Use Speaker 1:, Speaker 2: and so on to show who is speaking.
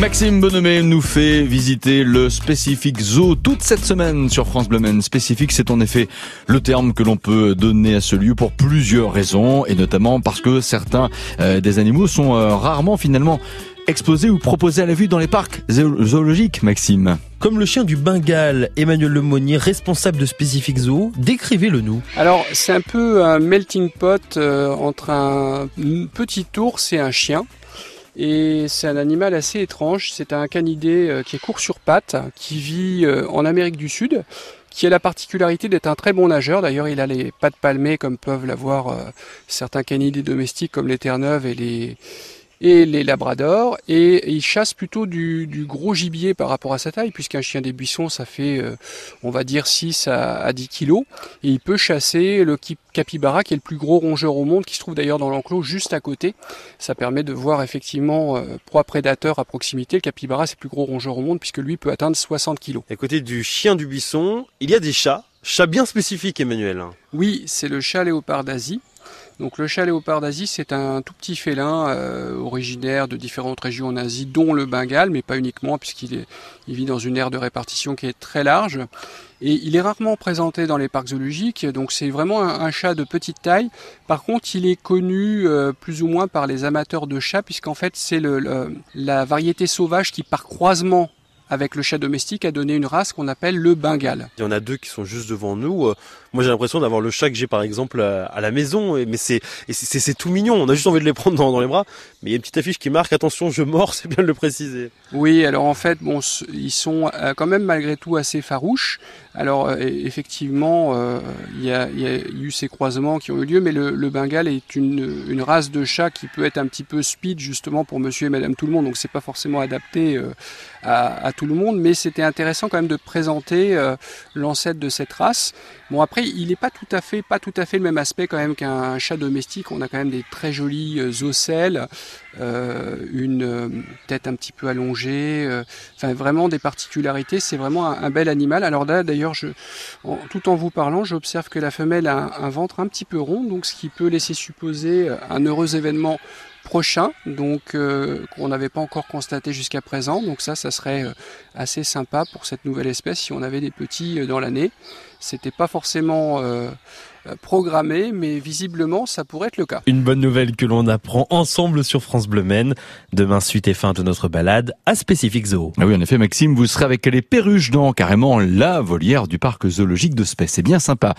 Speaker 1: Maxime Bonhomé nous fait visiter le Specific Zoo toute cette semaine sur France Bleu Maine. Spécifique, c'est en effet le terme que l'on peut donner à ce lieu pour plusieurs raisons et notamment parce que certains euh, des animaux sont euh, rarement finalement exposés ou proposés à la vue dans les parcs zoologiques, Maxime.
Speaker 2: Comme le chien du Bengale, Emmanuel Lemonnier, responsable de Specific Zoo, décrivez-le nous.
Speaker 3: Alors, c'est un peu un melting pot euh, entre un petit ours et un chien. Et c'est un animal assez étrange. C'est un canidé euh, qui est court sur pattes, qui vit euh, en Amérique du Sud, qui a la particularité d'être un très bon nageur. D'ailleurs, il a les pattes palmées comme peuvent l'avoir euh, certains canidés domestiques comme les terre-neuves et les, et les labradors et il chasse plutôt du, gros gibier par rapport à sa taille puisqu'un chien des buissons ça fait euh, on va dire 6 à, 10 kilos. Et il peut chasser le capybara qui est le plus gros rongeur au monde qui se trouve d'ailleurs dans l'enclos juste à côté. Ça permet de voir effectivement euh, proie prédateur à proximité. Le capybara c'est le plus gros rongeur au monde puisque lui peut atteindre 60 kilos.
Speaker 2: À côté du chien du buisson il y a des chats. Chats bien spécifiques Emmanuel.
Speaker 3: Oui c'est le chat léopard d'Asie donc le chat léopard d'Asie, c'est un tout petit félin euh, originaire de différentes régions en Asie, dont le Bengale, mais pas uniquement, puisqu'il il vit dans une aire de répartition qui est très large. Et il est rarement présenté dans les parcs zoologiques, donc c'est vraiment un, chat de petite taille. Par contre, il est connu euh, plus ou moins par les amateurs de chats, puisqu'en fait c'est la variété sauvage qui, par croisement avec le chat domestique, a donné une race qu'on appelle le Bengale.
Speaker 2: Il y en a deux qui sont juste devant nous. Euh, moi, j'ai l'impression d'avoir le chat que j'ai par exemple à la maison, mais c'est c'est tout mignon. On a juste envie de les prendre dans, dans les bras. Mais il y a une petite affiche qui marque attention, je mords, c'est bien de le préciser.
Speaker 3: Oui, alors en fait, bon, ils sont euh, quand même malgré tout assez farouches. Alors euh, effectivement, il y, a, il, y a, eu ces croisements qui ont eu lieu, mais le, le Bengale est une, race de chat qui peut être un petit peu speed justement pour Monsieur et Madame tout le monde. Donc c'est pas forcément adapté à, à, tout le monde, mais c'était intéressant quand même de présenter l'ancêtre de cette race. Bon après il n'est pas tout à fait pas tout à fait le même aspect quand même qu'un chat domestique. On a quand même des très jolis euh, ocelles, euh, une euh, tête un petit peu allongée, enfin vraiment des particularités. C'est vraiment un, bel animal. Alors d'ailleurs, tout en vous parlant, j'observe que la femelle a un, ventre un petit peu rond, donc ce qui peut laisser supposer un heureux événement prochain, donc qu'on n'avait pas encore constaté jusqu'à présent. Donc ça, ça serait assez sympa pour cette nouvelle espèce si on avait des petits dans l'année. C'était pas forcément euh, programmé, mais visiblement ça pourrait être le cas.
Speaker 2: Une bonne nouvelle que l'on apprend ensemble sur France Bleu Maine. Demain, suite et fin de notre balade à Spécifique Zoo.
Speaker 1: Ah oui, en effet, Maxime, vous serez avec les perruches dans carrément la volière du parc zoologique de Spèce. C'est bien sympa.